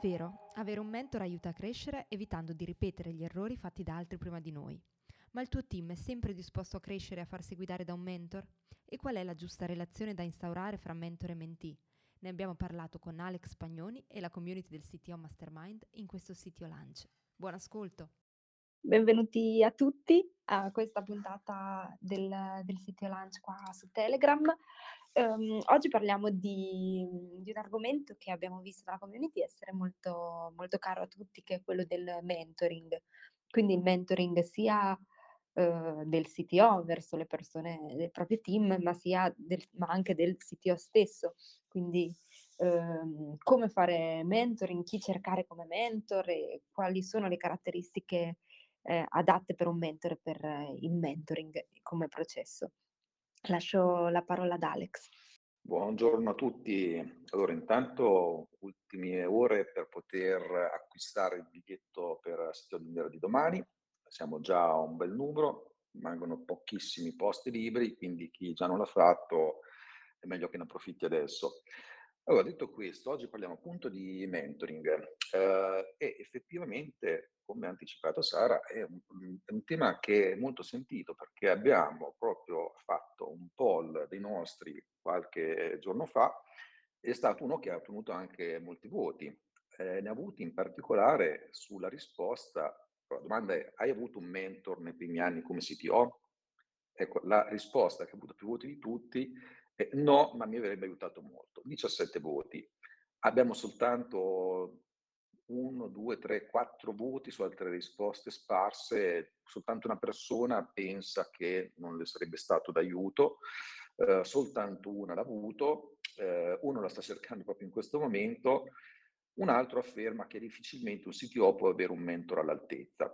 Vero, avere un mentore aiuta a crescere evitando di ripetere gli errori fatti da altri prima di noi. Ma il tuo team è sempre disposto a crescere e a farsi guidare da un mentor? E qual è la giusta relazione da instaurare fra mentore e mentee? Ne abbiamo parlato con Alex Spagnoni e la community del CTO Mastermind in questo CTO Lunch. Buon ascolto! Benvenuti a tutti a questa puntata del, del CTO Lunch qua su Telegram. Um, oggi parliamo di, di, un argomento che abbiamo visto nella community essere molto, molto caro a tutti, che è quello del mentoring. Quindi il mentoring sia uh, del CTO verso le persone del proprio team, ma, del, ma anche del CTO stesso. Quindi um, come fare mentoring, chi cercare come mentor e quali sono le caratteristiche eh, adatte per un mentore per il mentoring come processo. Lascio la parola ad Alex. Buongiorno a tutti. Allora, intanto ultime ore per poter acquistare il biglietto per Sito di domani. Siamo già a un bel numero, rimangono pochissimi posti liberi, quindi chi già non l'ha fatto è meglio che ne approfitti adesso. Allora, detto questo, oggi parliamo appunto di mentoring eh, e effettivamente, come ha anticipato Sara, è un, è un, tema che è molto sentito perché abbiamo proprio fatto un poll dei nostri qualche giorno fa, è stato uno che ha ottenuto anche molti voti. Eh, ne ha avuti in particolare sulla risposta, la domanda è, hai avuto un mentor nei primi anni come CTO? Ecco, la risposta che ha avuto più voti di tutti eh, no, ma mi avrebbe aiutato molto. 17 voti. Abbiamo soltanto 1, 2, 3, 4 voti su altre risposte sparse. Soltanto una persona pensa che non le sarebbe stato d'aiuto. Eh, soltanto una l'ha avuto. Eh, uno la sta cercando proprio in questo momento. Un altro afferma che difficilmente un CTO può avere un mentore all'altezza.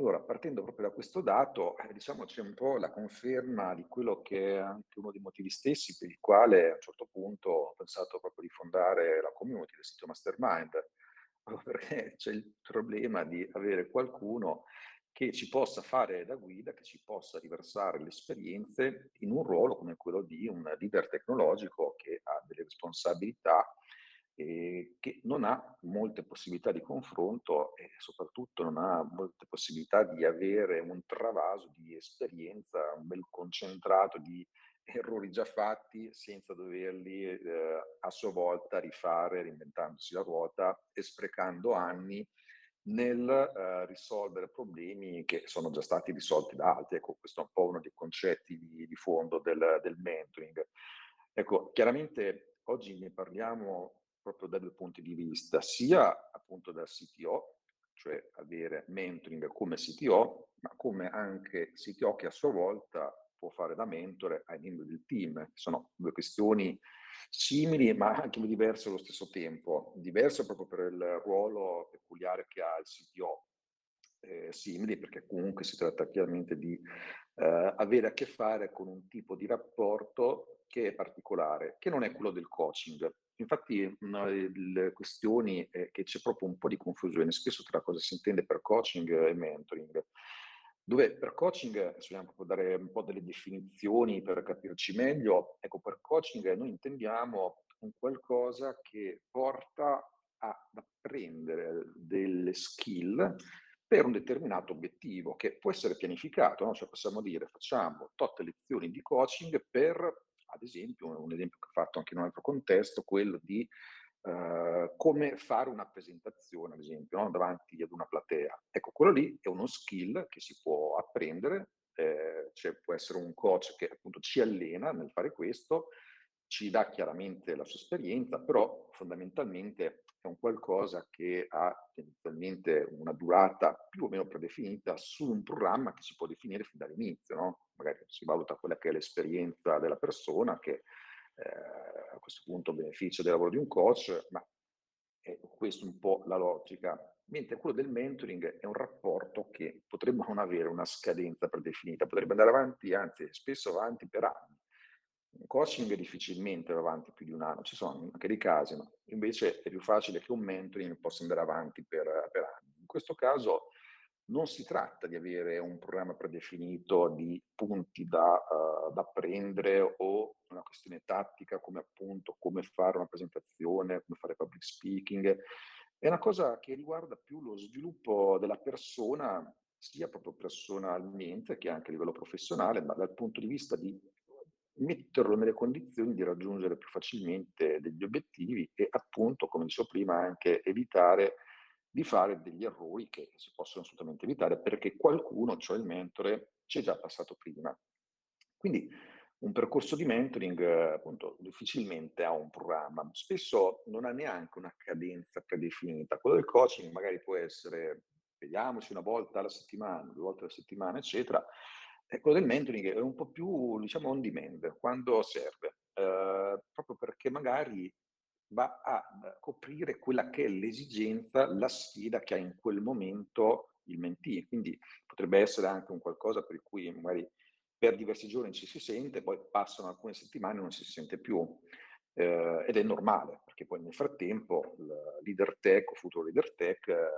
Allora, partendo proprio da questo dato, eh, diciamo c'è un po' la conferma di quello che è anche uno dei motivi stessi per il quale a un certo punto ho pensato proprio di fondare la community del sito Mastermind, perché c'è il problema di avere qualcuno che ci possa fare da guida, che ci possa riversare le esperienze in un ruolo come quello di un leader tecnologico che ha delle responsabilità eh, che non ha molte possibilità di confronto e soprattutto non ha molte possibilità di avere un travaso di esperienza, un bel concentrato di errori già fatti senza doverli eh, a sua volta rifare reinventandosi la ruota e sprecando anni nel eh, risolvere problemi che sono già stati risolti da altri. Ecco, questo è un po' uno dei concetti di, di fondo del, del mentoring. Ecco, chiaramente oggi ne parliamo proprio da due punti di vista, sia appunto dal CTO, cioè avere mentoring come CTO, ma come anche CTO che a sua volta può fare da mentore ai membri del team. Sono due questioni simili ma anche diverse allo stesso tempo. Diverse proprio per il ruolo peculiare che ha il CTO, eh, simili perché comunque si tratta chiaramente di eh, avere a che fare con un tipo di rapporto che è particolare, che non è quello del coaching. Infatti una delle questioni è che c'è proprio un po' di confusione spesso tra cosa si intende per coaching e mentoring. Dove per coaching, se vogliamo proprio dare un po' delle definizioni per capirci meglio, ecco, per coaching noi intendiamo un qualcosa che porta ad apprendere delle skill per un determinato obiettivo che può essere pianificato, no? cioè possiamo dire facciamo tot lezioni di coaching per ad esempio, un esempio che ho fatto anche in un altro contesto, quello di uh, come fare una presentazione, ad esempio, no? davanti ad una platea. Ecco, quello lì è uno skill che si può apprendere, eh, cioè può essere un coach che appunto ci allena nel fare questo, ci dà chiaramente la sua esperienza, però fondamentalmente è un qualcosa che ha tendenzialmente una durata più o meno predefinita su un programma che si può definire fin dall'inizio, no? magari si valuta quella che è l'esperienza della persona che eh, a questo punto beneficia del lavoro di un coach, ma è questa un po' la logica. mentre quello del mentoring è un rapporto che potrebbe non avere una scadenza predefinita, potrebbe andare avanti, anzi spesso avanti per anni. Un coaching difficilmente va avanti più di un anno, ci sono anche dei casi, ma invece è più facile che un mentoring possa andare avanti per, per anni. In questo caso non si tratta di avere un programma predefinito di punti da, uh, da prendere o una questione tattica come appunto come fare una presentazione, come fare public speaking. È una cosa che riguarda più lo sviluppo della persona, sia proprio personalmente che anche a livello professionale, ma dal punto di vista di metterlo nelle condizioni di raggiungere più facilmente degli obiettivi e appunto, come dicevo prima, anche evitare di fare degli errori che si possono assolutamente evitare perché qualcuno, cioè il mentore, ci è già passato prima. Quindi un percorso di mentoring appunto difficilmente ha un programma, spesso non ha neanche una cadenza predefinita. Quello del coaching magari può essere vediamoci una volta alla settimana, due volte alla settimana, eccetera. Quello del mentoring è un po' più, diciamo, on demand, quando serve, eh, proprio perché magari va a coprire quella che è l'esigenza, la sfida che ha in quel momento il mentee. Quindi potrebbe essere anche un qualcosa per cui magari per diversi giorni ci si sente, poi passano alcune settimane e non si sente più. Eh, ed è normale, perché poi nel frattempo il leader tech o futuro leader tech eh,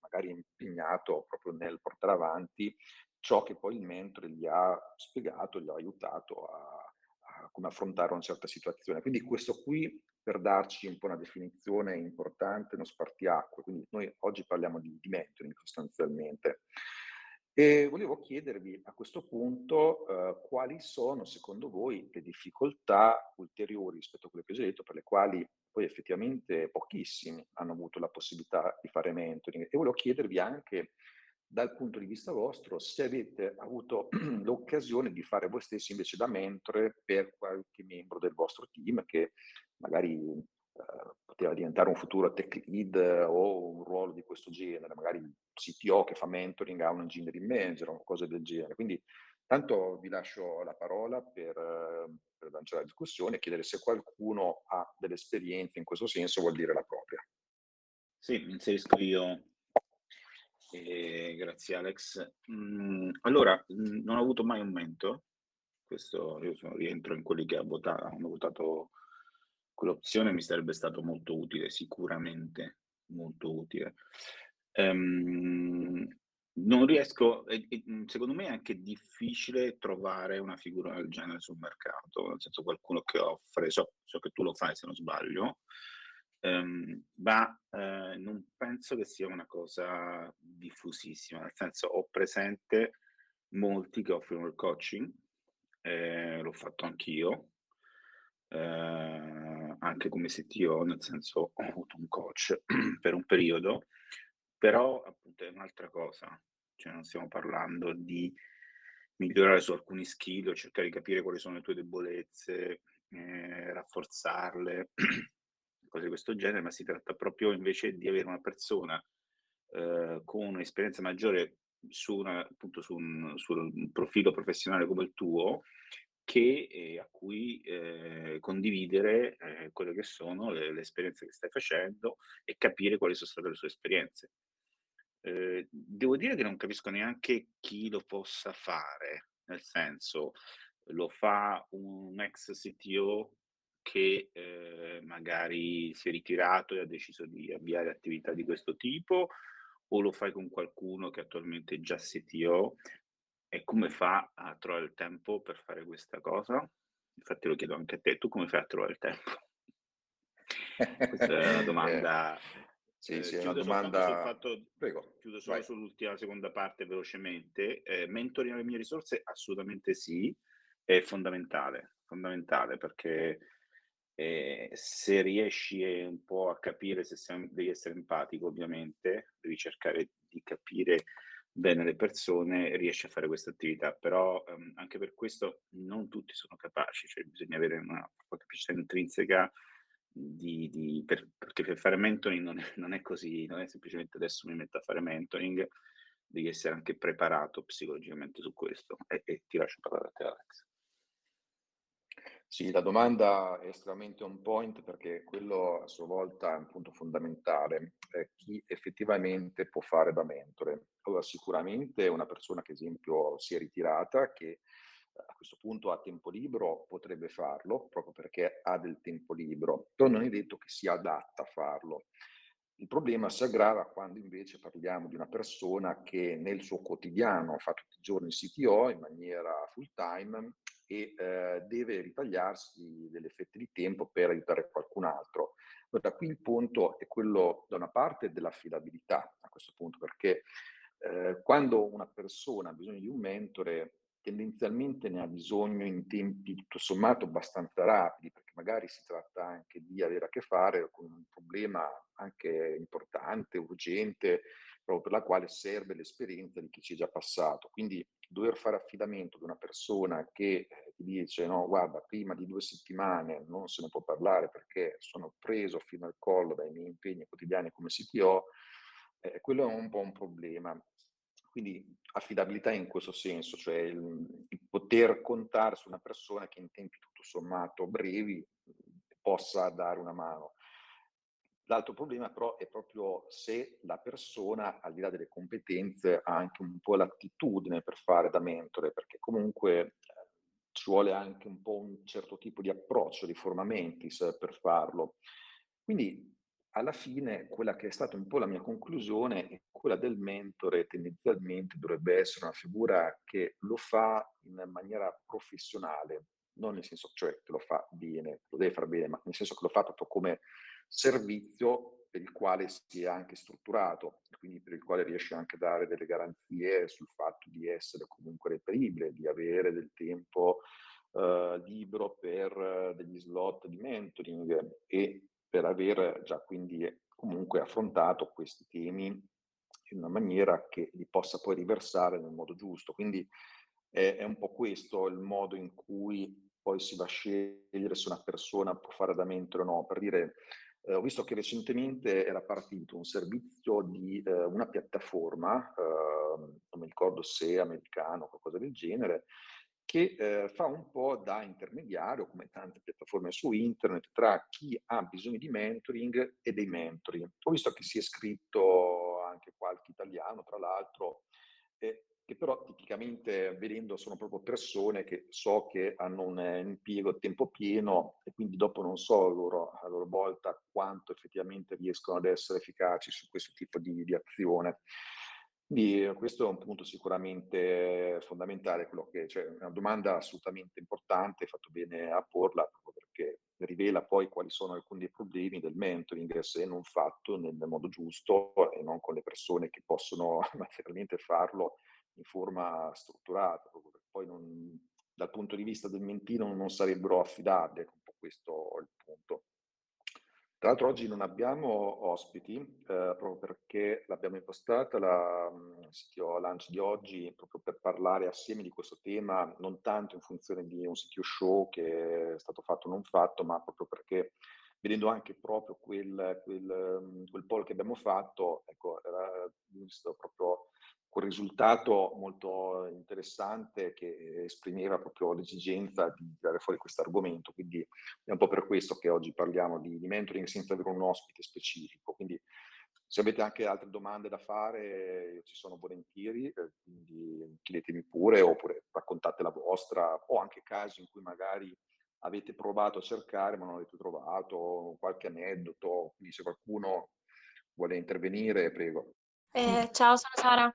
magari impegnato proprio nel portare avanti ciò che poi il mentore gli ha spiegato, gli ha aiutato a, a come affrontare una certa situazione. Quindi questo qui per darci un po' una definizione importante, uno spartiacque. Quindi noi oggi parliamo di, di mentoring sostanzialmente. E volevo chiedervi a questo punto eh, quali sono secondo voi le difficoltà ulteriori rispetto a quelle che ho già detto, per le quali poi effettivamente pochissimi hanno avuto la possibilità di fare mentoring. E volevo chiedervi anche dal punto di vista vostro se avete avuto l'occasione di fare voi stessi invece da mentore per qualche membro del vostro team che magari eh, poteva diventare un futuro tech lead o un ruolo di questo genere, magari CTO che fa mentoring a un engineering manager o cose del genere. Quindi tanto vi lascio la parola per, per lanciare la discussione e chiedere se qualcuno ha delle esperienze in questo senso, vuol dire la propria. Sì, mi inserisco io. Eh, grazie Alex. Mm, allora, mm, non ho avuto mai un mentor, questo io sono, rientro in quelli che ha votato, hanno votato quell'opzione mi sarebbe stato molto utile, sicuramente molto utile. Um, non riesco, secondo me è anche difficile trovare una figura del genere sul mercato, nel senso qualcuno che offre, so, so che tu lo fai se non sbaglio, um, ma uh, non penso che sia una cosa diffusissima, nel senso ho presente molti che offrono il coaching, eh, l'ho fatto anch'io, eh, anche come CTO, nel senso ho avuto un coach per un periodo, però appunto è un'altra cosa, cioè non stiamo parlando di migliorare su alcuni skill o cercare di capire quali sono le tue debolezze, eh, rafforzarle, cose di questo genere, ma si tratta proprio invece di avere una persona eh, con un'esperienza maggiore su, una, appunto, su, un, su un profilo professionale come il tuo che, eh, a cui eh, condividere eh, quelle che sono le, le, esperienze che stai facendo e capire quali sono state le sue esperienze. Eh, devo dire che non capisco neanche chi lo possa fare, nel senso lo fa un ex CTO che eh, magari si è ritirato e ha deciso di avviare attività di questo tipo o lo fai con qualcuno che attualmente è già CTO e come fa a trovare il tempo per fare questa cosa? Infatti lo chiedo anche a te, tu come fai a trovare il tempo? Questa è una domanda. Eh, sì, eh, sì, è una domanda. Fatto, Prego, chiudo solo vai. sull'ultima seconda parte velocemente. Eh, mentoring le mie risorse? Assolutamente sì, è fondamentale, fondamentale perché eh, se riesci un po' a capire se sei, devi essere empatico, ovviamente, devi cercare di capire bene le persone, riesce a fare questa attività, però um, anche per questo non tutti sono capaci, cioè bisogna avere una capacità intrinseca di, di, per, perché per fare mentoring non è, non è, così, non è semplicemente adesso mi metto a fare mentoring, devi essere anche preparato psicologicamente su questo e, e ti lascio parlare a te Alex. Sì, la domanda è estremamente on point perché quello a sua volta è un punto fondamentale. Eh, chi effettivamente può fare da mentore? Allora, sicuramente una persona che, ad esempio, si è ritirata, che eh, a questo punto ha tempo libero, potrebbe farlo proprio perché ha del tempo libero, però non è detto che sia adatta a farlo. Il problema si aggrava quando invece parliamo di una persona che nel suo quotidiano fa tutti i giorni CTO in maniera full time e eh, deve ritagliarsi delle fette di tempo per aiutare qualcun altro. Da qui il punto è quello da una parte dell'affidabilità a questo punto, perché eh, quando una persona ha bisogno di un mentore tendenzialmente ne ha bisogno in tempi tutto sommato abbastanza rapidi, perché magari si tratta anche di avere a che fare con un problema anche importante, urgente, proprio per la quale serve l'esperienza di chi ci è già passato. Quindi dover fare affidamento ad una persona che eh, ti dice no, guarda, prima di due settimane non se ne può parlare perché sono preso fino al collo dai miei impegni quotidiani come CTO, eh, quello è un po' un problema. Quindi affidabilità in questo senso, cioè il, il, poter contare su una persona che in tempi tutto sommato brevi possa dare una mano. L'altro problema però è proprio se la persona, al di là delle competenze, ha anche un po' l'attitudine per fare da mentore, perché comunque eh, ci vuole anche un po' un certo tipo di approccio, di forma mentis per farlo. Quindi alla fine quella che è stata un po' la mia conclusione è quella del mentore tendenzialmente dovrebbe essere una figura che lo fa in maniera professionale, non nel senso cioè che lo fa bene, lo deve fare bene, ma nel senso che lo fa proprio come servizio per il quale si è anche strutturato, quindi per il quale riesce anche a dare delle garanzie sul fatto di essere comunque reperibile, di avere del tempo eh, libero per eh, degli slot di mentoring e per aver già quindi comunque affrontato questi temi in una maniera che li possa poi riversare nel modo giusto. Quindi è, è un po' questo il modo in cui poi si va a scegliere se una persona può fare da mentore o no. Per dire, eh, ho visto che recentemente era partito un servizio di eh, una piattaforma, eh, non mi ricordo se americano o qualcosa del genere, che eh, fa un po' da intermediario, come tante piattaforme su internet, tra chi ha bisogno di mentoring e dei mentori. Ho visto che si è scritto anche qualche italiano, tra l'altro, eh, che però tipicamente vedendo sono proprio persone che so che hanno un impiego a tempo pieno e quindi dopo non so loro, a loro volta quanto effettivamente riescono ad essere efficaci su questo tipo di, di azione. Quindi eh, questo è un punto sicuramente fondamentale, che, cioè, una domanda assolutamente importante, fatto bene a porla proprio perché rivela poi quali sono alcuni dei problemi del mentoring se non fatto nel modo giusto e non con le persone che possono materialmente farlo in forma strutturata, proprio poi non, dal punto di vista del mentino non sarebbero affidabili, ecco un po' questo è il punto. Tra l'altro oggi non abbiamo ospiti, eh, proprio perché l'abbiamo impostata la CTO Lunch di oggi, proprio per parlare assieme di questo tema, non tanto in funzione di un CTO show che è stato fatto o non fatto, ma proprio perché vedendo anche proprio quel, quel, quel poll che abbiamo fatto, ecco, era visto proprio quel risultato molto interessante che esprimeva proprio l'esigenza di tirare fuori questo argomento. Quindi è un po' per questo che oggi parliamo di, di mentoring senza avere un ospite specifico. Quindi se avete anche altre domande da fare, io ci sono volentieri, eh, quindi chiedetemi pure oppure raccontate la vostra o anche casi in cui magari avete provato a cercare ma non avete trovato, qualche aneddoto, quindi se qualcuno vuole intervenire, prego. Eh, ciao, sono Sara.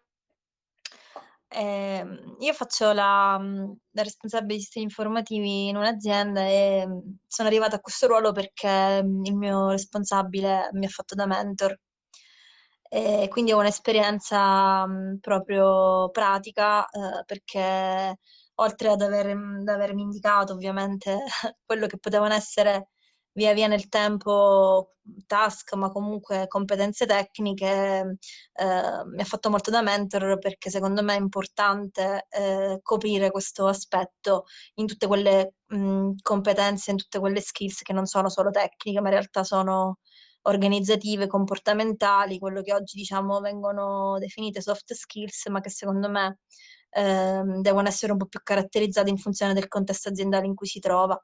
Ehm, io faccio la, mhmm, la responsabile di sistemi informativi in un'azienda e mhmm, sono arrivata a questo ruolo perché mhmm, il mio responsabile mi ha fatto da mentor. E quindi ho un'esperienza proprio pratica eh, perché oltre ad, aver, ad avermi indicato ovviamente quello che potevano essere via via nel tempo task, ma comunque competenze tecniche, eh, mi ha fatto molto da mentor perché secondo me è importante eh, coprire questo aspetto in tutte quelle mh, competenze, in tutte quelle skills che non sono solo tecniche, ma in realtà sono organizzative, comportamentali, quello che oggi diciamo vengono definite soft skills, ma che secondo me eh, devono essere un po' più caratterizzate in funzione del contesto aziendale in cui si trova.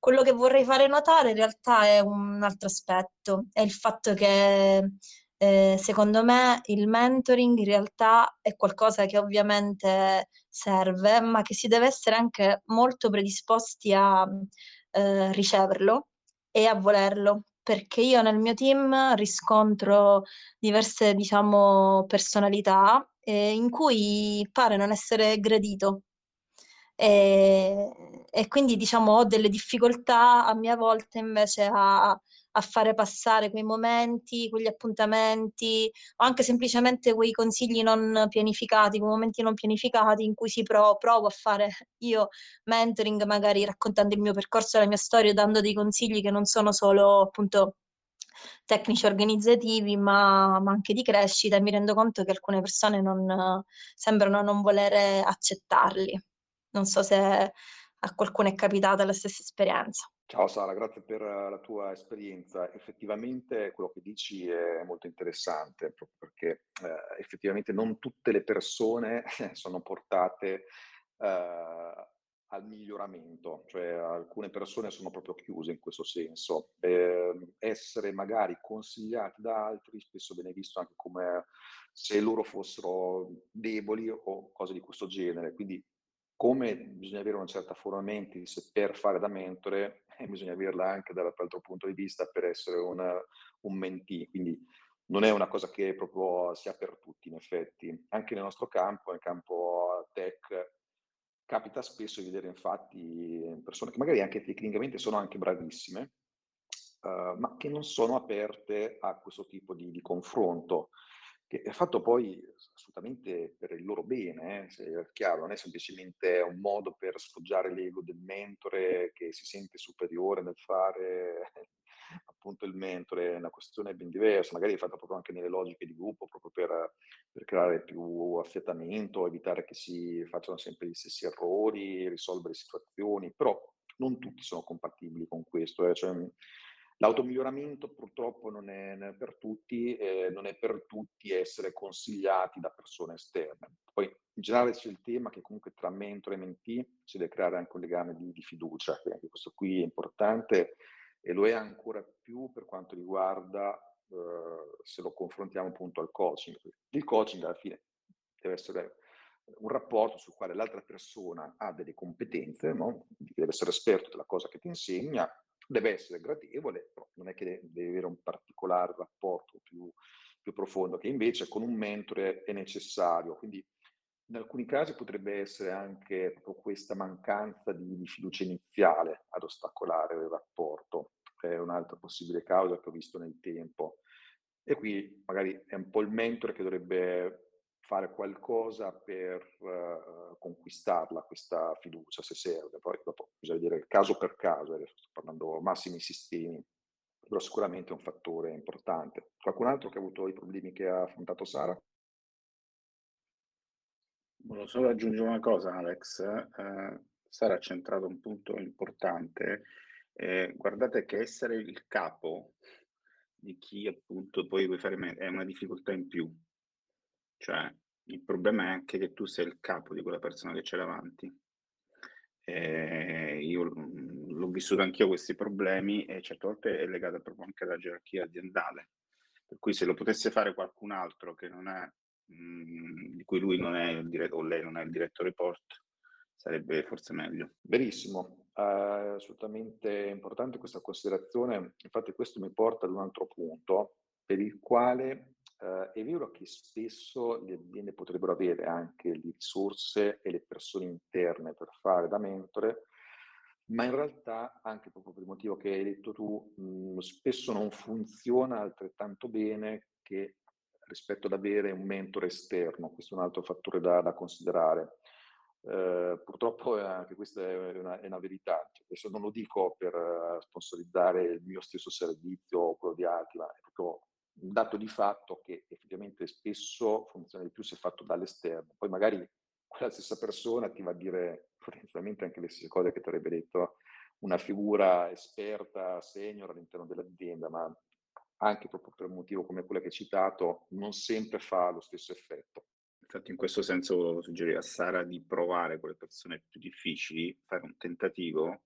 Quello che vorrei fare notare in realtà è un altro aspetto, è il fatto che eh, secondo me il mentoring in realtà è qualcosa che ovviamente serve, ma che si deve essere anche molto predisposti a eh, riceverlo e a volerlo, perché io nel mio team riscontro diverse, diciamo, personalità eh, in cui pare non essere gradito. E, e, quindi diciamo ho delle difficoltà a mia volta invece a, a fare passare quei momenti, quegli appuntamenti o anche semplicemente quei consigli non pianificati, quei momenti non pianificati in cui si pro- provo a fare io mentoring, magari raccontando il mio percorso, la mia storia, dando dei consigli che non sono solo appunto tecnici organizzativi, ma, ma, anche di crescita e mi rendo conto che alcune persone non, sembrano non volere accettarli. Non so se a qualcuno è capitata la stessa esperienza. Ciao Sara, grazie per la tua esperienza. Effettivamente quello che dici è molto interessante, proprio perché eh, effettivamente non tutte le persone sono portate eh, al miglioramento, cioè alcune persone sono proprio chiuse in questo senso. Eh, essere magari consigliati da altri spesso viene visto anche come se loro fossero deboli o cose di questo genere. Quindi come bisogna avere una certa forma mentis per fare da mentore, eh, bisogna averla anche dall'altro punto di vista per essere una, un mentee. Quindi non è una cosa che proprio sia per tutti, in effetti. Anche nel nostro campo, nel campo tech, capita spesso di vedere infatti persone che magari anche tecnicamente sono anche bravissime, uh, ma che non sono aperte a questo tipo di, di confronto che è fatto poi assolutamente per il loro bene, eh, se è chiaro, non è semplicemente un modo per sfoggiare l'ego del mentore che si sente superiore nel fare appunto il mentore, è una questione ben diversa, magari è fatta proprio anche nelle logiche di gruppo, proprio per, per creare più affiatamento, evitare che si facciano sempre gli stessi errori, risolvere situazioni, però non tutti sono compatibili con questo. Eh. Cioè, L'automiglioramento purtroppo non è, per tutti, eh, non è per tutti essere consigliati da persone esterne. Poi in generale c'è il tema che comunque tra mentore e mentee si deve creare anche un legame di, di fiducia, quindi questo qui è importante e lo è ancora più per quanto riguarda eh, se lo confrontiamo appunto al coaching. Il coaching alla fine deve essere un rapporto sul quale l'altra persona ha delle competenze, no? deve essere esperto della cosa che ti insegna deve essere gradevole, però non è che deve avere un particolare rapporto più, più profondo, che invece con un mentore è necessario. Quindi in alcuni casi potrebbe essere anche proprio questa mancanza di, di fiducia iniziale ad ostacolare il rapporto. È un'altra possibile causa che ho visto nel tempo. E qui magari è un po' il mentore che dovrebbe fare qualcosa per uh, conquistarla questa fiducia se serve. Poi dopo bisogna vedere caso per caso, sto parlando massimi sistemi, però sicuramente è un fattore importante. Qualcun altro che ha avuto i problemi che ha affrontato Sara? Volevo solo aggiungere una cosa, Alex. Eh, Sara ha centrato un punto importante. Eh, guardate che essere il capo di chi appunto poi vuoi fare è una difficoltà in più cioè, il problema è anche che tu sei il capo di quella persona che c'è davanti. E io l'ho vissuto anch'io questi problemi e certe volte è legata proprio anche alla gerarchia aziendale. Per cui se lo potesse fare qualcun altro che non è, mh, di cui lui non è il diretto o lei non è il diretto report, sarebbe forse meglio. Benissimo, uh, assolutamente importante questa considerazione. Infatti questo mi porta ad un altro punto per il quale Uh, è vero che spesso le aziende potrebbero avere anche le risorse e le persone interne per fare da mentore, ma in realtà, anche proprio per il motivo che hai detto tu, mh, mm, spesso non funziona altrettanto bene che rispetto ad avere un mentore esterno. Questo è un altro fattore da, da considerare. Uh, purtroppo anche questa è una, è una verità. Cioè, adesso non lo dico per uh, sponsorizzare il mio stesso servizio o quello di altri, ma è proprio un dato di fatto che effettivamente spesso funziona di più se fatto dall'esterno. Poi magari quella stessa persona ti va a dire potenzialmente anche le stesse cose che ti avrebbe detto una figura esperta, senior all'interno dell'azienda, ma anche proprio per un motivo come quello che hai citato, non sempre fa lo stesso effetto. Infatti in questo senso volevo suggerire a Sara di provare con le persone più difficili, fare un tentativo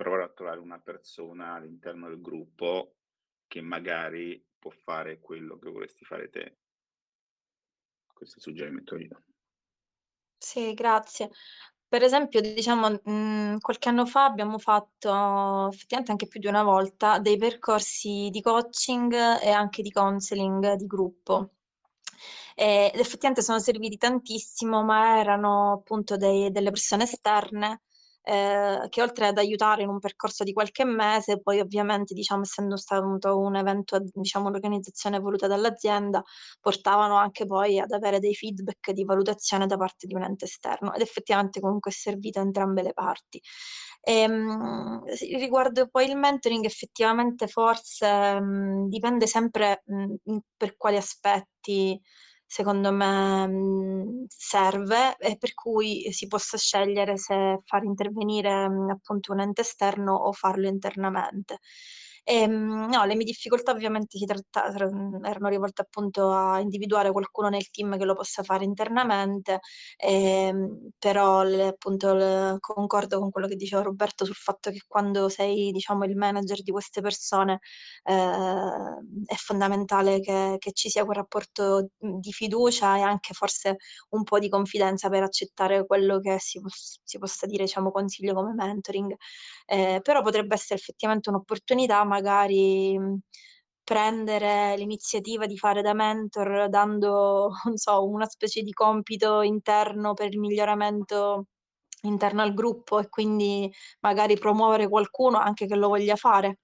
provare a trovare una persona all'interno del gruppo che magari può fare quello che vorresti fare te. Questo è il suggerimento do. Sì, grazie. Per esempio, diciamo, mhmm, qualche anno fa abbiamo fatto, effettivamente anche più di una volta, dei percorsi di coaching e anche di counseling di gruppo. Ed effettivamente sono serviti tantissimo, ma erano appunto dei delle persone esterne eh, che oltre ad aiutare in un percorso di qualche mese, poi ovviamente, diciamo, essendo stato un evento, diciamo, un'organizzazione voluta dall'azienda, portavano anche poi ad avere dei feedback di valutazione da parte di un ente esterno ed effettivamente comunque è servito a entrambe le parti. Ehm, riguardo poi il mentoring, effettivamente forse mh, dipende sempre mh, per quali aspetti secondo me mh, serve e per cui si possa scegliere se far intervenire mh, appunto un ente esterno o farlo internamente. E, ehm, no, le mie difficoltà ovviamente si tratta, erano rivolte appunto a individuare qualcuno nel team che lo possa fare internamente, ehm, però le, appunto le, concordo con quello che diceva Roberto sul fatto che quando sei diciamo il manager di queste persone eh, è fondamentale che, che ci sia quel rapporto di fiducia e anche forse un po' di confidenza per accettare quello che si, si possa dire diciamo consiglio come mentoring. Eh, però potrebbe essere effettivamente un'opportunità magari prendere l'iniziativa di fare da mentor dando, non so, una specie di compito interno per il miglioramento interno al gruppo e quindi magari promuovere qualcuno anche che lo voglia fare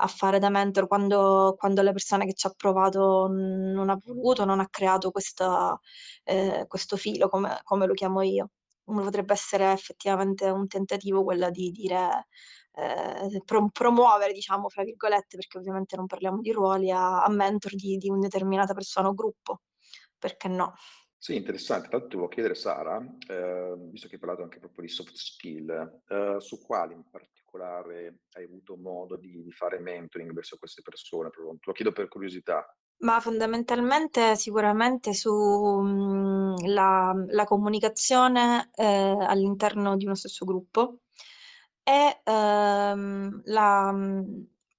a fare da mentor quando, quando la persona che ci ha provato non ha voluto, non ha creato questa, eh, questo filo, come, come lo chiamo io. Potrebbe essere effettivamente un tentativo quello di dire eh, pro- promuovere, diciamo, fra virgolette, perché ovviamente non parliamo di ruoli, a, a mentor di, di una determinata persona o gruppo, perché no? Sì, interessante. L'altro ti volevo chiedere, Sara, eh, visto che hai parlato anche proprio di soft skill, eh, su quali in particolare hai avuto modo di, di fare mentoring verso queste persone? Te lo chiedo per curiosità. Ma fondamentalmente sicuramente sulla mm, la comunicazione eh, all'interno di uno stesso gruppo e ehm, la,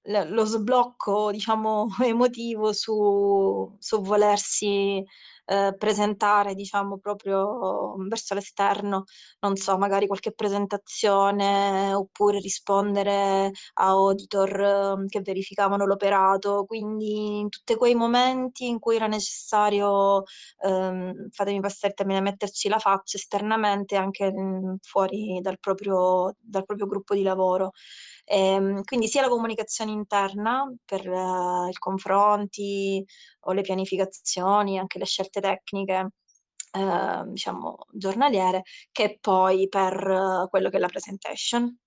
mm, lo sblocco, diciamo, emotivo su, su volersi eh, presentare, diciamo, proprio verso l'esterno, non so, magari qualche presentazione oppure rispondere a auditor eh, che verificavano l'operato, quindi in tutti quei momenti in cui era necessario, ehm, fatemi passare il termine, metterci la faccia esternamente anche mh, mm, fuori dal proprio, dal proprio gruppo di lavoro. Ehm, quindi sia la comunicazione interna per eh, i confronti o le pianificazioni, anche le scelte tecniche, eh, diciamo, giornaliere, che poi per eh, quello che è la presentation.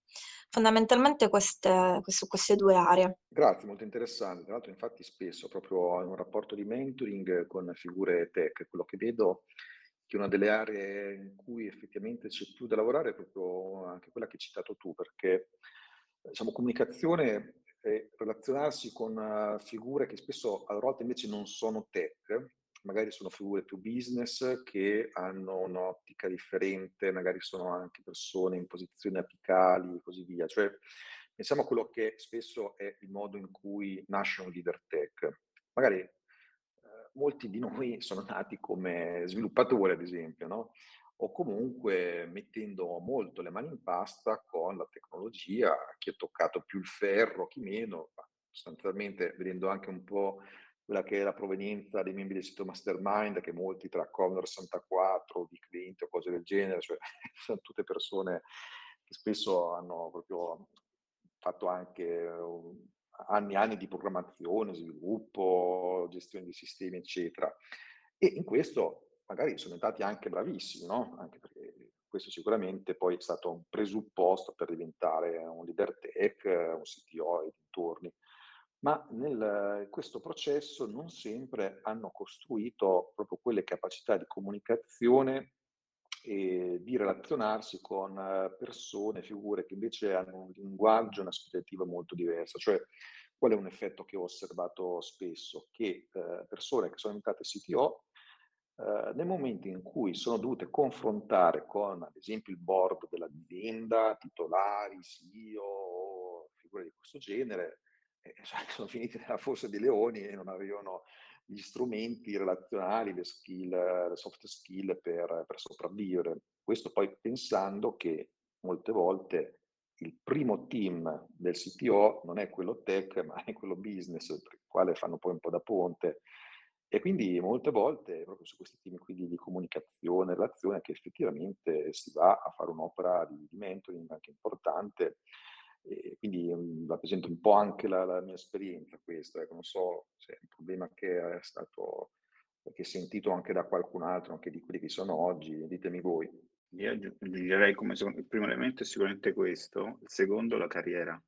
Fondamentalmente queste, su queste due aree. Grazie, molto interessante. Tra l'altro, infatti, spesso proprio in un rapporto di mentoring con figure tech, quello che vedo che una delle aree in cui effettivamente c'è più da lavorare è proprio anche quella che hai citato tu, perché diciamo, comunicazione e relazionarsi con uh, figure che spesso a volte invece non sono tech, magari sono figure più business che hanno un'ottica differente, magari sono anche persone in posizioni apicali e così via. Cioè, pensiamo a quello che spesso è il modo in cui nasce un leader tech. Magari eh, molti di noi sono nati come sviluppatori, ad esempio, no? O comunque mettendo molto le mani in pasta con la tecnologia, chi ha toccato più il ferro, chi meno, sostanzialmente vedendo anche un po' quella che è la provenienza dei membri del sito mastermind, che molti tra Commodore 64, di clienti o cose del genere, cioè sono tutte persone che spesso hanno proprio fatto anche anni e anni di programmazione, sviluppo, gestione di sistemi, eccetera. E in questo magari sono diventati anche bravissimi, no? Anche perché questo sicuramente poi è stato un presupposto per diventare un leader tech, un CTO e dintorni. Ma nel, questo processo non sempre hanno costruito proprio quelle capacità di comunicazione e di relazionarsi con persone, figure che invece hanno un linguaggio, un'aspettativa molto diversa. Cioè, qual è un effetto che ho osservato spesso? Che eh, persone che sono diventate CTO eh, nel momento in cui sono dovute confrontare con, ad esempio, il board dell'azienda, titolari, CEO figure di questo genere eh, sono finiti nella fossa dei leoni e non avevano gli strumenti relazionali, le skill, le soft skill per, per sopravvivere. Questo poi pensando che molte volte il primo team del CTO non è quello tech, ma è quello business, per il quale fanno poi un po' da ponte. E quindi molte volte proprio su questi team qui di, comunicazione, relazione, che effettivamente si va a fare un'opera di, di mentoring anche importante. E quindi um, rappresenta un po' anche la, la mia esperienza questo, ecco, non so se è un problema che è stato che sentito anche da qualcun altro, anche di quelli che sono oggi, ditemi voi. Io aggiungerei come secondo, il primo elemento è sicuramente questo, il secondo la carriera.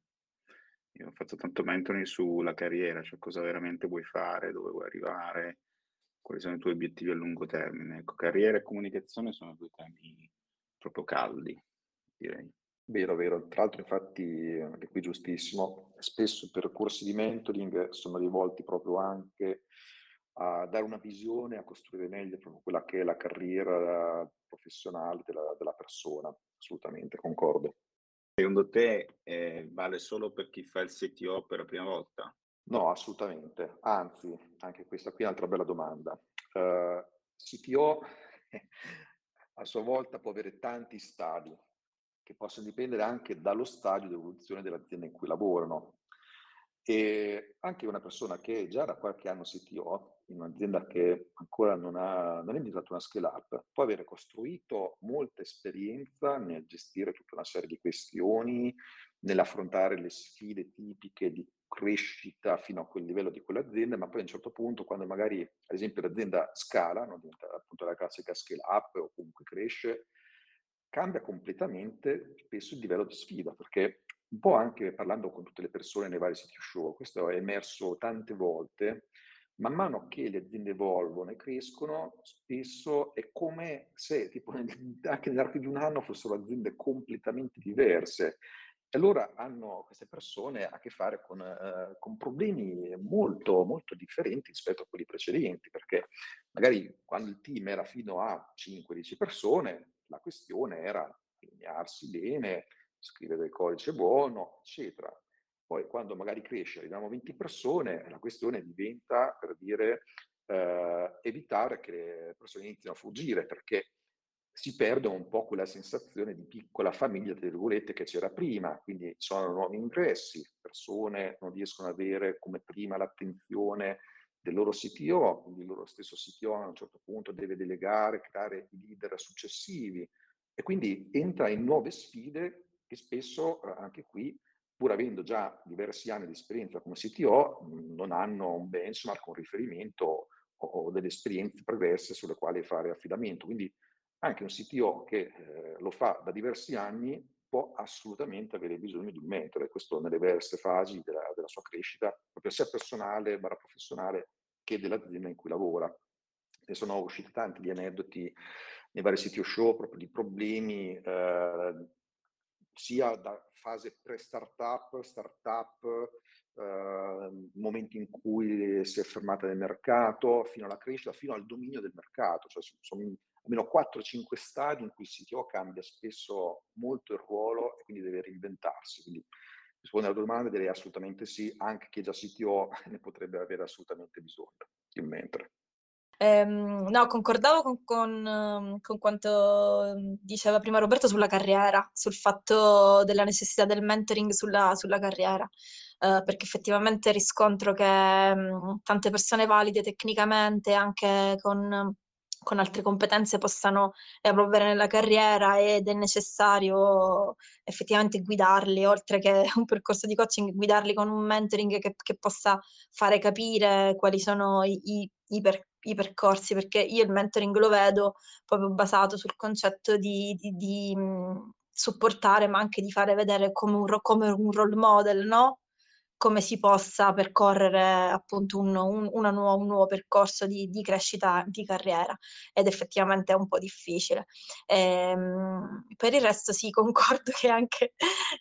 Io fatto tanto mentoring sulla carriera, cioè cosa veramente vuoi fare, dove vuoi arrivare, quali sono i tuoi obiettivi a lungo termine. Ecco, carriera e comunicazione sono due temi proprio caldi, direi. Vero, vero. Tra l'altro, infatti, anche qui giustissimo, spesso i percorsi di mentoring sono rivolti proprio anche a dare una visione, a costruire meglio proprio quella che è la carriera professionale della, della persona. Assolutamente, concordo. Secondo te eh, vale solo per chi fa il CTO per la prima volta? No, assolutamente. Anzi, anche questa qui è un'altra bella domanda. Uh, eh, CTO a sua volta può avere tanti stadi che possono dipendere anche dallo stadio di evoluzione dell'azienda in cui lavorano. E anche una persona che già da qualche anno CTO in un'azienda che ancora non, ha, non è diventata una scale up, può avere costruito molta esperienza nel gestire tutta una serie di questioni, nell'affrontare le sfide tipiche di crescita fino a quel livello di quell'azienda, ma poi a un certo punto, quando magari ad esempio l'azienda scala, non diventa appunto la classica scale up o comunque cresce, cambia completamente spesso il livello di sfida, perché un po' anche parlando con tutte le persone nei vari siti show, questo è emerso tante volte, man mano che le aziende evolvono e crescono, spesso è come se tipo, anche nell'arco di un anno fossero aziende completamente diverse. E allora hanno queste persone a che fare con, eh, con problemi molto, molto differenti rispetto a quelli precedenti, perché magari quando il team era fino a 5-10 persone, la questione era allinearsi bene, scrivere del codice buono, eccetera. Poi quando magari cresce, arriviamo a 20 persone, la questione diventa, per dire, eh, evitare che le persone inizino a fuggire, perché si perde un po' quella sensazione di piccola famiglia, tra virgolette, che c'era prima, quindi sono nuovi ingressi, persone non riescono ad avere come prima l'attenzione del loro CTO, quindi il loro stesso CTO a un certo punto deve delegare, creare i leader successivi e quindi entra in nuove sfide che spesso eh, anche qui pur avendo già diversi anni di esperienza come CTO, non hanno un benchmark, un riferimento o, delle esperienze pregresse sulle quali fare affidamento. Quindi anche un CTO che eh, lo fa da diversi anni può assolutamente avere bisogno di un mentore, questo nelle diverse fasi della, della sua crescita, proprio sia personale, barra professionale, che dell'azienda in cui lavora. E sono usciti tanti di aneddoti nei vari CTO show, proprio di problemi eh, sia da fase pre-startup, startup, eh, momenti in cui si è fermata nel mercato, fino alla crescita, fino al dominio del mercato. Cioè, sono almeno 4-5 stadi in cui il CTO cambia spesso molto il ruolo e quindi deve reinventarsi. Quindi rispondere alla domanda direi assolutamente sì, anche chi è già CTO ne potrebbe avere assolutamente bisogno di un mentore. Ehm, no, concordavo con, con, ehm, con quanto diceva prima Roberto sulla carriera, sul fatto della necessità del mentoring sulla, sulla carriera, eh, perché effettivamente riscontro che mh, tante persone valide tecnicamente, anche con con altre competenze possano evolvere nella carriera ed è necessario effettivamente guidarli, oltre che un percorso di coaching, guidarli con un mentoring che, che possa fare capire quali sono i, i, i, per, i, percorsi, perché io il mentoring lo vedo proprio basato sul concetto di, di, di mh, supportare, ma anche di fare vedere come un, come un role model, no? Come si possa percorrere appunto un, un, nuova, un nuovo percorso di, di, crescita di carriera ed effettivamente è un po' difficile. Ehm, per il resto sì, concordo che anche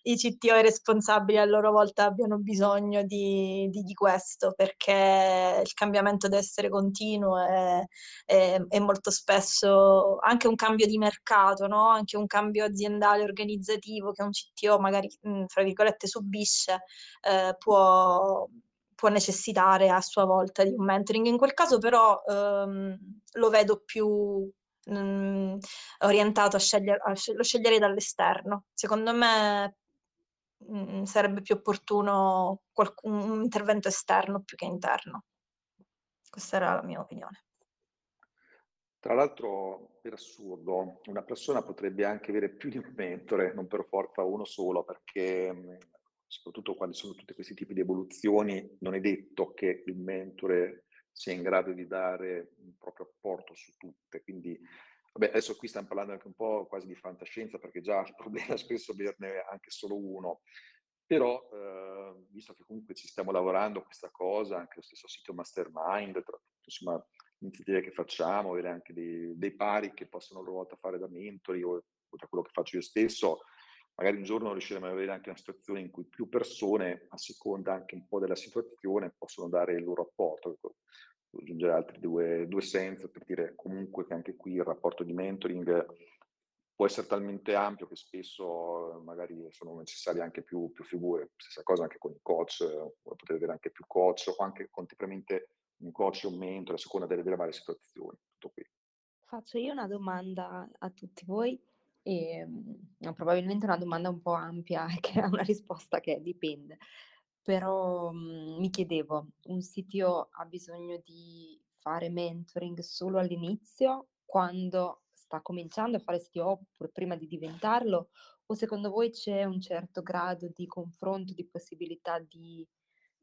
i CTO e i responsabili a loro volta abbiano bisogno di, di, di questo perché il cambiamento deve essere continuo e, e, e, molto spesso anche un cambio di mercato, no? anche un cambio aziendale organizzativo che un CTO magari, fra virgolette, subisce. Eh, può può, può necessitare a sua volta di un mentoring. In quel caso però ehm, lo vedo più mh, mm, orientato a scegliere, a scegliere, lo sceglierei dall'esterno. Secondo me mh, mm, sarebbe più opportuno qualcun, un intervento esterno più che interno. Questa era la mia opinione. Tra l'altro, per assurdo, una persona potrebbe anche avere più di un mentore, non per forza uno solo, perché mm, soprattutto quando sono tutti questi tipi di evoluzioni, non è detto che il mentore sia in grado di dare un proprio apporto su tutte. Quindi, vabbè, adesso qui stiamo parlando anche un po' quasi di fantascienza, perché già il problema è spesso averne anche solo uno. Però, eh, visto che comunque ci stiamo lavorando a questa cosa, anche lo stesso sito Mastermind, tra, insomma, iniziative che facciamo, avere anche dei, dei pari che possono a loro volta fare da mentori o, o da quello che faccio io stesso, magari un giorno riusciremo ad avere anche una situazione in cui più persone, a seconda anche un po' della situazione, possono dare il loro apporto. Ecco, aggiungere altri due, due sense per dire comunque che anche qui il rapporto di mentoring può essere talmente ampio che spesso magari sono necessarie anche più, più figure. Stessa cosa anche con i coach, potete avere anche più coach o anche contemporaneamente un coach e un mentore a seconda delle, delle varie situazioni. Tutto qui. Faccio io una domanda a tutti voi e, mhmm, probabilmente è una domanda un po' ampia che ha una risposta che dipende. Però, mhmm, mi chiedevo, un CTO ha bisogno di fare mentoring solo all'inizio, quando sta cominciando a fare CTO, oppure prima di diventarlo, o secondo voi c'è un certo grado di confronto, di possibilità di,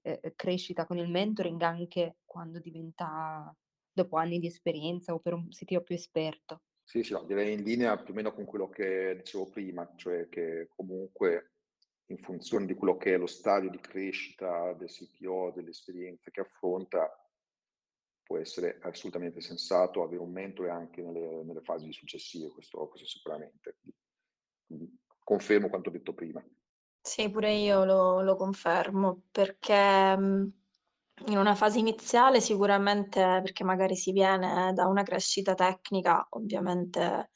ehm, crescita con il mentoring anche quando diventa dopo anni di esperienza o per un CTO più esperto? Sì, sì, no, direi in linea più o meno con quello che dicevo prima, cioè che comunque in funzione di quello che è lo stadio di crescita del CTO, delle esperienze che affronta, può essere assolutamente sensato avere un mentore anche nelle, nelle fasi successive, questo, questo sicuramente. Quindi, confermo quanto detto prima. Sì, pure io lo, lo confermo, perché mhmm, in una fase iniziale sicuramente perché magari si viene da una crescita tecnica ovviamente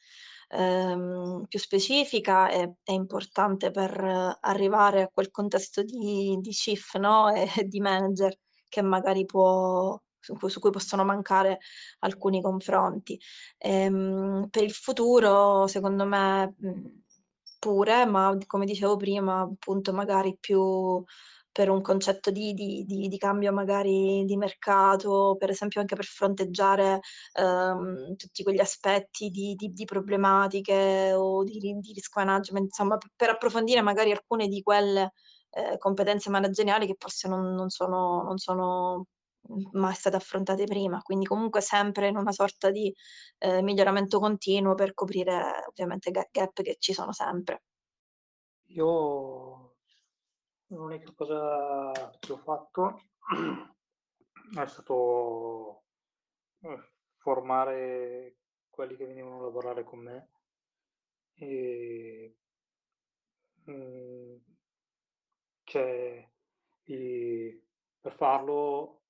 ehm, più specifica è, è, importante per arrivare a quel contesto di, di chief no? e di manager che magari può, su cui, su cui possono mancare alcuni confronti. Ehm, per il futuro, secondo me, pure, ma come dicevo prima, appunto, magari più per un concetto di, di, di, di, cambio magari di mercato, per esempio anche per fronteggiare ehm, tutti quegli aspetti di, problematiche o di, risk management, insomma per approfondire magari alcune di quelle eh, competenze manageriali che forse non, non, sono, non sono mai state affrontate prima, quindi comunque sempre in una sorta di eh, miglioramento continuo per coprire ovviamente gap che ci sono sempre. Io L'unica cosa che ho fatto è stato eh, formare quelli che venivano a lavorare con me e mm, cioè, i, per farlo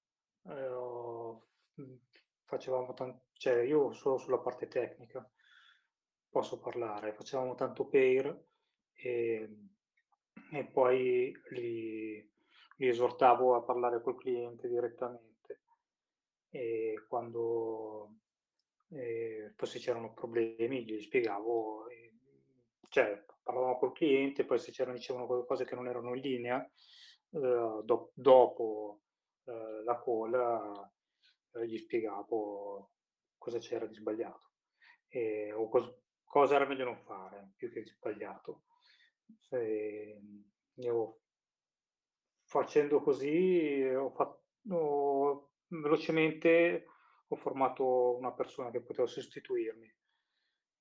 eh, facevamo tanto, cioè io solo sulla parte tecnica posso parlare, facevamo tanto pair e e poi li, li esortavo a parlare col cliente direttamente e quando eh, poi se c'erano problemi gli spiegavo, cioè parlavamo col cliente, poi se c'erano dicevano cose che non erano in linea, eh, do, dopo eh, la call eh, gli spiegavo cosa c'era di sbagliato o cos- cosa era meglio non fare più che di sbagliato. Se, io facendo così ho fatto velocemente ho formato una persona che poteva sostituirmi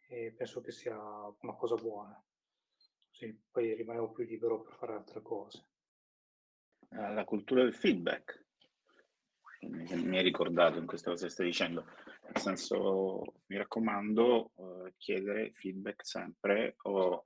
e penso che sia una cosa buona. Sì, poi rimanevo più libero per fare altre cose. La cultura del feedback. Mi hai ricordato in questa cosa che stai dicendo. Nel senso, mi raccomando, uh, chiedere feedback sempre o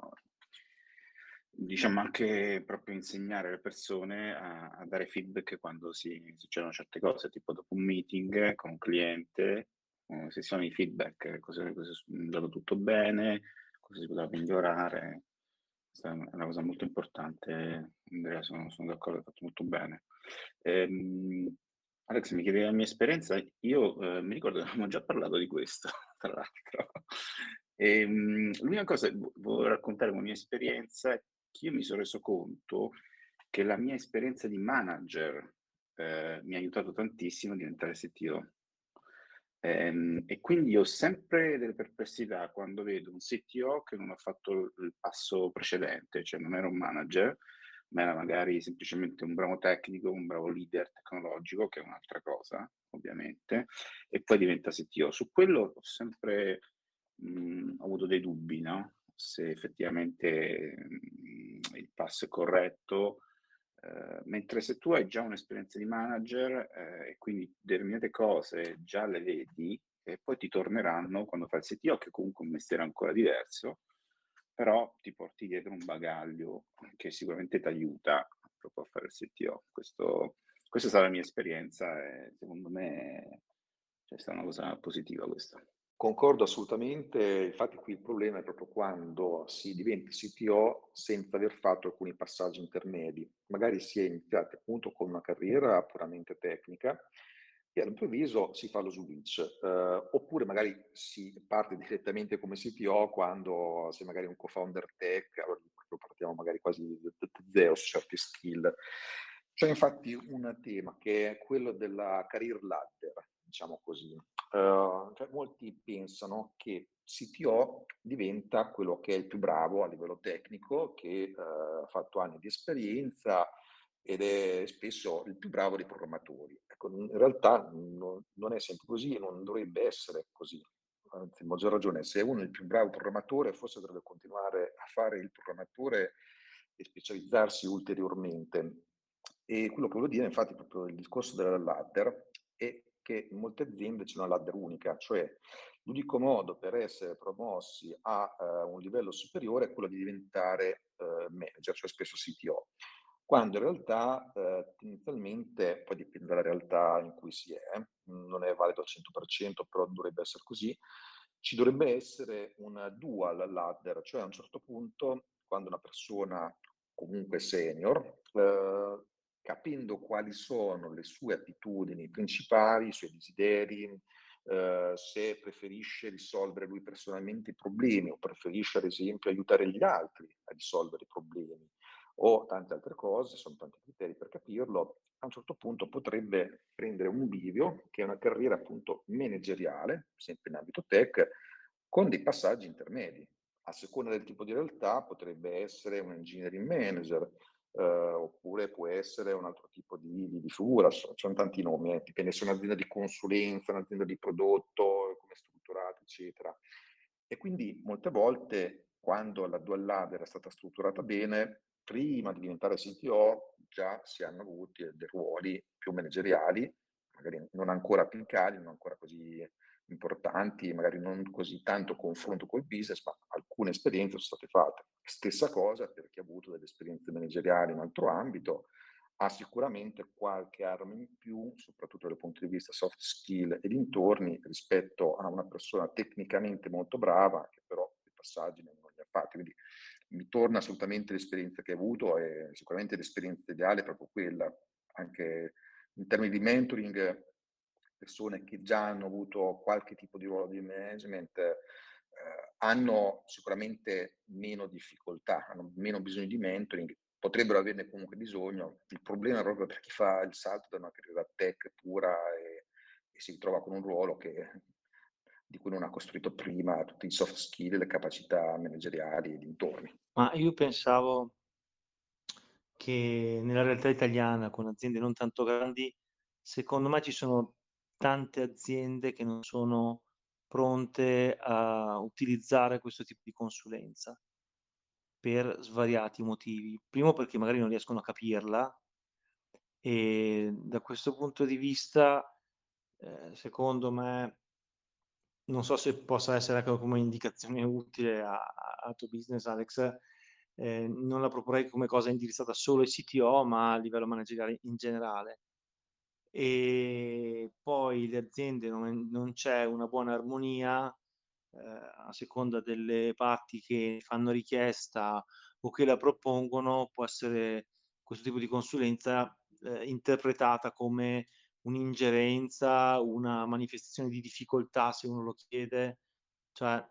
diciamo anche proprio insegnare alle persone a, a dare feedback quando si succedono certe cose, tipo dopo un meeting con un cliente, uh, sessioni di feedback, cosa, è andato tutto bene, cosa si poteva migliorare. Questa è una cosa molto importante, Andrea, sono, sono d'accordo, hai fatto molto bene. Ehm, Alex mi chiede la mia esperienza, io eh, mi ricordo che abbiamo già parlato di questo, tra l'altro. E, ehm, l'unica cosa che volevo raccontare una mia esperienza è io mi sono reso conto che la mia esperienza di manager eh, mi ha aiutato tantissimo a diventare CTO. Ehm, e quindi ho sempre delle perplessità quando vedo un CTO che non ha fatto il passo precedente, cioè non era un manager, ma era magari semplicemente un bravo tecnico, un bravo leader tecnologico, che è un'altra cosa, ovviamente, e poi diventa CTO. Su quello ho sempre mh, avuto dei dubbi, no? Se effettivamente mh, il passo è corretto, eh, mentre se tu hai già un'esperienza di manager eh, e quindi determinate cose già le vedi e poi ti torneranno quando fai il CTO, che comunque è un mestiere ancora diverso, però ti porti dietro un bagaglio che sicuramente ti aiuta proprio a fare il CTO. Questo, questa stata la mia esperienza e secondo me cioè, è stata una cosa positiva questa. Concordo assolutamente, infatti qui il problema è proprio quando si diventa CTO senza aver fatto alcuni passaggi intermedi. Magari si è iniziati appunto con una carriera puramente tecnica e all'improvviso si fa lo switch, eh, oppure magari si parte direttamente come CTO quando sei magari un co-founder tech, allora partiamo magari quasi da zero su certi skill. C'è infatti un tema che è quello della career ladder, diciamo così. Uh, cioè molti pensano che CTO diventa quello che è il più bravo a livello tecnico, che uh, ha fatto anni di esperienza ed è spesso il più bravo dei programmatori. Ecco, in realtà non, non è sempre così e non dovrebbe essere così. Anzi, a maggior ragione, se uno è il più bravo programmatore, forse dovrebbe continuare a fare il programmatore e specializzarsi ulteriormente. E quello che voglio dire, infatti, è proprio il discorso della ladder è che in molte aziende c'è una ladder unica, cioè l'unico modo per essere promossi a uh, un livello superiore è quello di diventare uh, manager, cioè spesso CTO, quando in realtà uh, tendenzialmente, poi dipende dalla realtà in cui si è, non è valido al 100%, però dovrebbe essere così, ci dovrebbe essere una dual ladder, cioè a un certo punto quando una persona comunque senior capendo quali sono le sue attitudini principali, i suoi desideri, eh, se preferisce risolvere lui personalmente i problemi o preferisce ad esempio aiutare gli altri a risolvere i problemi o tante altre cose, sono tanti criteri per capirlo, a un certo punto potrebbe prendere un bivio che è una carriera appunto manageriale, sempre in ambito tech, con dei passaggi intermedi. A seconda del tipo di realtà potrebbe essere un engineering manager, eh, oppure può essere un altro tipo di, di, di figura, ci sono tanti nomi, eh, dipende se è un'azienda di consulenza, un'azienda di prodotto, come è strutturata, eccetera. E quindi molte volte quando la dual ladder è stata strutturata bene, prima di diventare CTO già si hanno avuti dei ruoli più manageriali, magari non ancora apicali, non ancora così importanti, magari non così tanto confronto col business, ma alcune esperienze sono state fatte. Stessa cosa per chi ha avuto delle esperienze manageriali in altro ambito, ha sicuramente qualche arma in più, soprattutto dal punto di vista soft skill e dintorni, rispetto a una persona tecnicamente molto brava, che però i passaggi non li ha fatti. Quindi mi torna assolutamente l'esperienza che hai avuto e sicuramente l'esperienza ideale è proprio quella, anche in termini di mentoring, persone che già hanno avuto qualche tipo di ruolo di management eh, hanno sicuramente meno difficoltà, hanno meno bisogno di mentoring, potrebbero averne comunque bisogno. Il problema è proprio per chi fa il salto da una carriera tech pura e, e si ritrova con un ruolo che, di cui non ha costruito prima tutti i soft skill, le capacità manageriali e dintorni. Ma io pensavo che nella realtà italiana, con aziende non tanto grandi, secondo me ci sono tante aziende che non sono pronte a utilizzare questo tipo di consulenza per svariati motivi. Primo perché magari non riescono a capirla E da questo punto di vista, eh, secondo me, non so se possa essere anche come indicazione utile a, a tuo business, Alex, eh, non la proporrei come cosa indirizzata solo ai CTO, ma a livello manageriale in generale. E poi le aziende non, non c'è una buona armonia eh, a seconda delle parti che fanno richiesta o che la propongono, può essere questo tipo di consulenza eh, interpretata come un'ingerenza, una manifestazione di difficoltà se uno lo chiede. Cioè,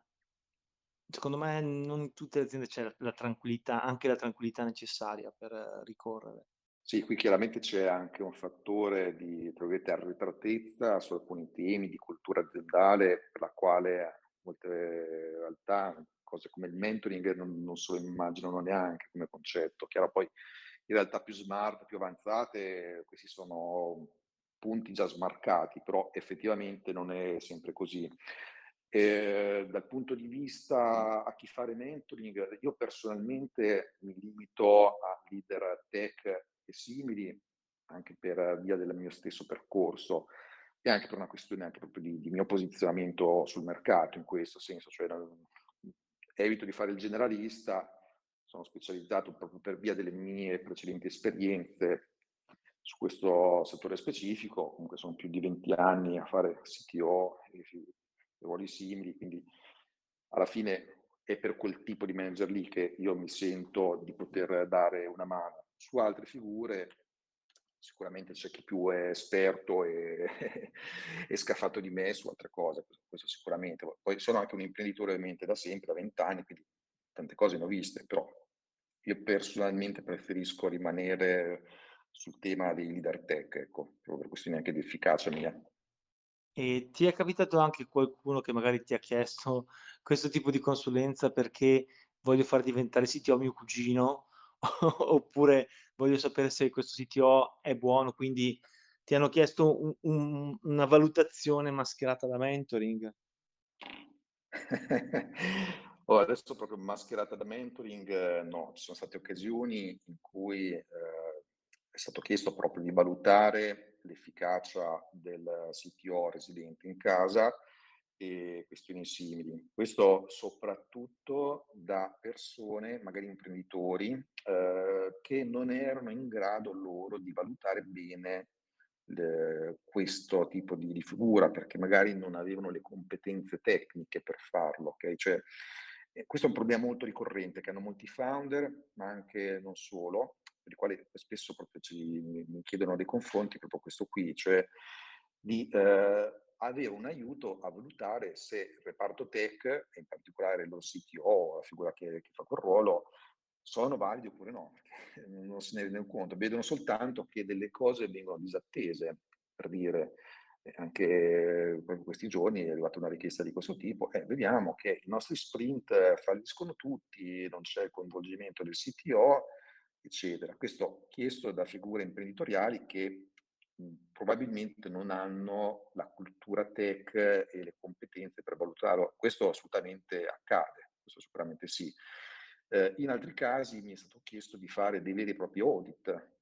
secondo me non in tutte le aziende c'è la, la tranquillità, anche la tranquillità necessaria per uh, ricorrere. Sì, qui chiaramente c'è anche un fattore di arretratezza su alcuni temi di cultura aziendale per la quale molte realtà cose come il mentoring non, non se lo immaginano neanche come concetto. Chiaro, poi in realtà più smart, più avanzate, questi sono punti già smarcati, però effettivamente non è sempre così. E dal punto di vista a chi fare mentoring, io personalmente mi limito a leader tech e simili, anche per via del mio stesso percorso e anche per una questione anche proprio di, di mio posizionamento sul mercato in questo senso, cioè evito di fare il generalista, sono specializzato proprio per via delle mie precedenti esperienze su questo settore specifico, comunque sono più di 20 anni a fare CTO e, e ruoli simili, quindi alla fine è per quel tipo di manager lì che io mi sento di poter dare una mano. Su altre figure sicuramente c'è chi più è esperto e, e scafato di me su altre cose, questo sicuramente. Poi sono anche un imprenditore ovviamente da sempre, da vent'anni, quindi tante cose ne ho viste, però io personalmente preferisco rimanere sul tema dei leader tech, ecco, proprio per questioni anche di efficacia mia. E ti è capitato anche qualcuno che magari ti ha chiesto questo tipo di consulenza perché voglio far diventare CTO mio cugino oppure voglio sapere se questo CTO è buono, quindi ti hanno chiesto un, un, una valutazione mascherata da mentoring? oh, adesso proprio mascherata da mentoring, no, ci sono state occasioni in cui eh, è stato chiesto proprio di valutare l'efficacia del CTO residente in casa e questioni simili. Questo soprattutto da persone, magari imprenditori, eh, che non erano in grado loro di valutare bene questo tipo di, di, figura, perché magari non avevano le competenze tecniche per farlo. Okay? Cioè, eh, questo è un problema molto ricorrente che hanno molti founder, ma anche non solo, per i quali spesso proprio ci mi chiedono dei confronti, proprio questo qui, cioè di eh, avere un aiuto a valutare se il reparto tech, in particolare lo CTO, la figura che, che fa quel ruolo, sono validi oppure no, non se ne rendono conto, vedono soltanto che delle cose vengono disattese, per dire, anche in questi giorni è arrivata una richiesta di questo tipo, eh, vediamo che i nostri sprint falliscono tutti, non c'è il coinvolgimento del CTO, eccetera. Questo chiesto da figure imprenditoriali che probabilmente non hanno la cultura tech e le competenze per valutarlo. Questo assolutamente accade, questo sicuramente sì. Eh, in altri casi mi è stato chiesto di fare dei veri e propri audit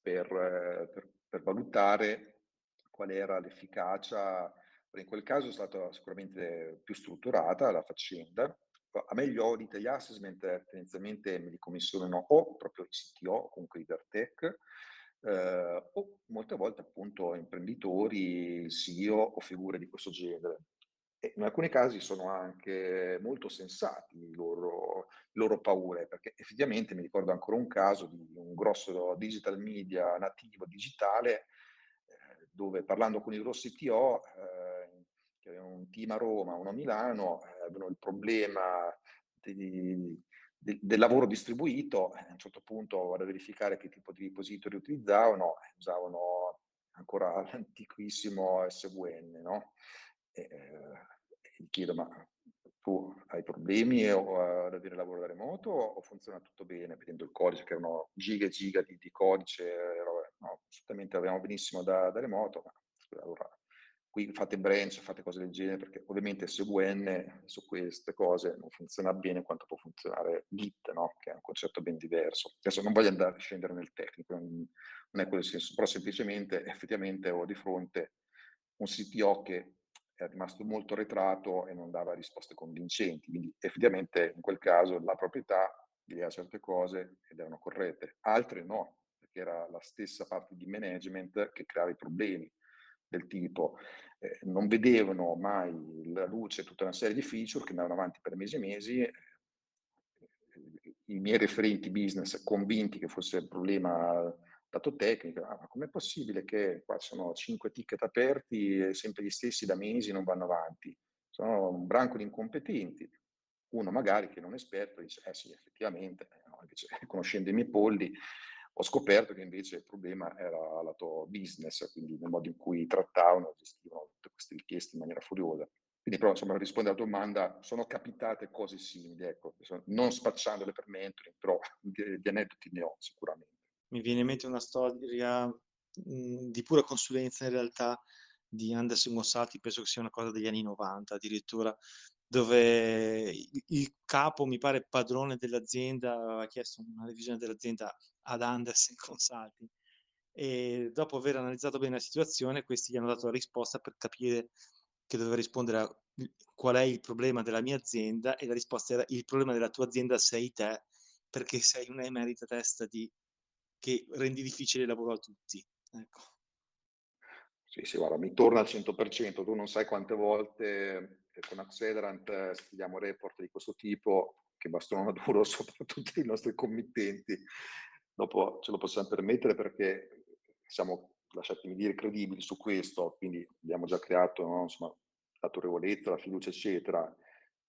per, per, per valutare qual era l'efficacia. In quel caso è stata sicuramente più strutturata la faccenda. A me gli audit e gli assessment tendenzialmente me li commissionano o proprio il CTO, comunque eh, o molte volte appunto imprenditori, CEO o figure di questo genere. E in alcuni casi sono anche molto sensati i loro, loro paure, perché effettivamente mi ricordo ancora un caso di un grosso digital media nativo digitale, eh, dove parlando con il loro CTO, eh, che avevano un team a Roma, uno a Milano, eh, avevano il problema di, de, del lavoro distribuito, a un certo punto vado a verificare che tipo di repository utilizzavano, usavano ancora l'antiquissimo SVN, no? E, eh, chiedo, ma tu hai problemi ad avere lavoro da remoto o funziona tutto bene? Vedendo il codice, che erano giga e giga di, di codice, no, assolutamente avevamo benissimo da, da remoto, ma allora qui fate branch, fate cose del genere, perché ovviamente SVN su queste cose non funziona bene quanto può funzionare Git, no? che è un concetto ben diverso. Adesso non voglio andare a scendere nel tecnico, non, è quel senso, però semplicemente effettivamente ho di fronte un CTO che è rimasto molto retrato e non dava risposte convincenti, quindi effettivamente in quel caso la proprietà vedeva certe cose ed erano corrette, altre no, perché era la stessa parte di management che creava i problemi del tipo eh, non vedevano mai la luce tutta una serie di feature che andavano avanti per mesi e mesi. Eh, I miei referenti business convinti che fosse il problema dato tecnico, ah, ma com'è possibile che qua sono cinque ticket aperti e sempre gli stessi da mesi non vanno avanti? Sono un branco di incompetenti. Uno magari che non è esperto dice, eh sì, effettivamente, no, invece, conoscendo i miei polli, ho scoperto che invece il problema era lato business, quindi nel modo in cui trattavano, gestivano tutte queste richieste in maniera furiosa. Quindi però, insomma, per rispondere alla domanda, sono capitate cose simili, ecco, non spacciandole per mentoring, però di, di aneddoti ne ho sicuramente. Mi viene in mente una storia mh, di pura consulenza in realtà di Anderson Mossati, penso che sia una cosa degli anni 90 addirittura, dove il capo, mi pare padrone dell'azienda, aveva chiesto una revisione dell'azienda ad Anderson Consulting e dopo aver analizzato bene la situazione, questi gli hanno dato la risposta per capire che doveva rispondere a qual è il problema della mia azienda e la risposta era il problema della tua azienda sei te perché sei una emerita testa di, che rendi difficile il lavoro a tutti. Ecco. Sì, sì, guarda, mi torna al 100%. Tu non sai quante volte eh, con Accelerant eh, studiamo report di questo tipo che bastano duro soprattutto i nostri committenti Dopo ce lo possiamo permettere perché siamo, lasciatemi dire, credibili su questo, quindi abbiamo già creato no, insomma, l'autorevolezza, la fiducia, eccetera.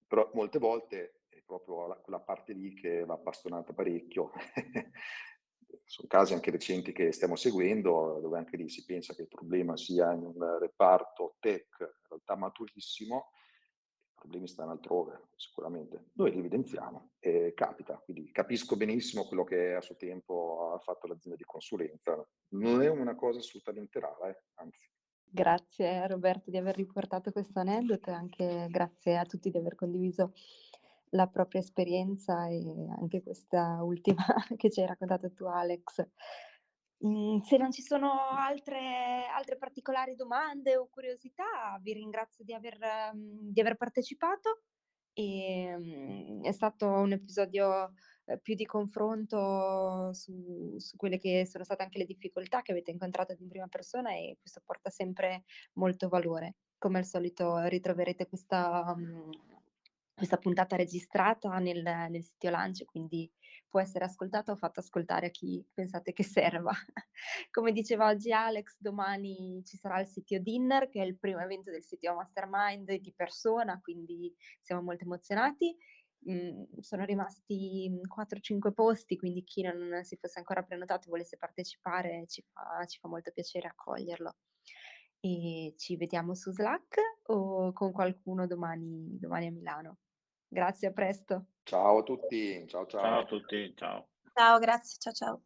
Però molte volte è proprio la, quella parte lì che va bastonata parecchio. Sono casi anche recenti che stiamo seguendo, dove anche lì si pensa che il problema sia in un reparto tech, in realtà maturissimo, problemi stanno altrove, sicuramente. Noi li evidenziamo e capita, quindi capisco benissimo quello che a suo tempo ha fatto l'azienda di consulenza. Non è una cosa assolutamente rara, eh? anzi. Grazie Roberto di aver riportato questo aneddoto e anche grazie a tutti di aver condiviso la propria esperienza e anche questa ultima che ci hai raccontato tu Alex. Mhmm, se non ci sono altre altre particolari domande o curiosità, vi ringrazio di aver mhmm, di aver partecipato. Ehm, è stato un episodio, ehm, più di confronto su su quelle che sono state anche le difficoltà che avete incontrato in prima persona e questo porta sempre molto valore. Come al solito ritroverete questa questa puntata registrata nel nel sito Lance, quindi può essere ascoltata o fatta ascoltare a chi pensate che serva. Come diceva oggi Alex, domani ci sarà il CTO Dinner, che è il primo evento del CTO Mastermind di persona, quindi siamo molto emozionati. Mm, sono rimasti 4-5 posti, quindi chi non si fosse ancora prenotato e volesse partecipare ci fa, ci fa molto piacere accoglierlo. E ci vediamo su Slack o con qualcuno domani, domani a Milano. Grazie, a presto. Ciao a tutti, ciao ciao. Ciao a tutti, ciao. Ciao, grazie, ciao ciao.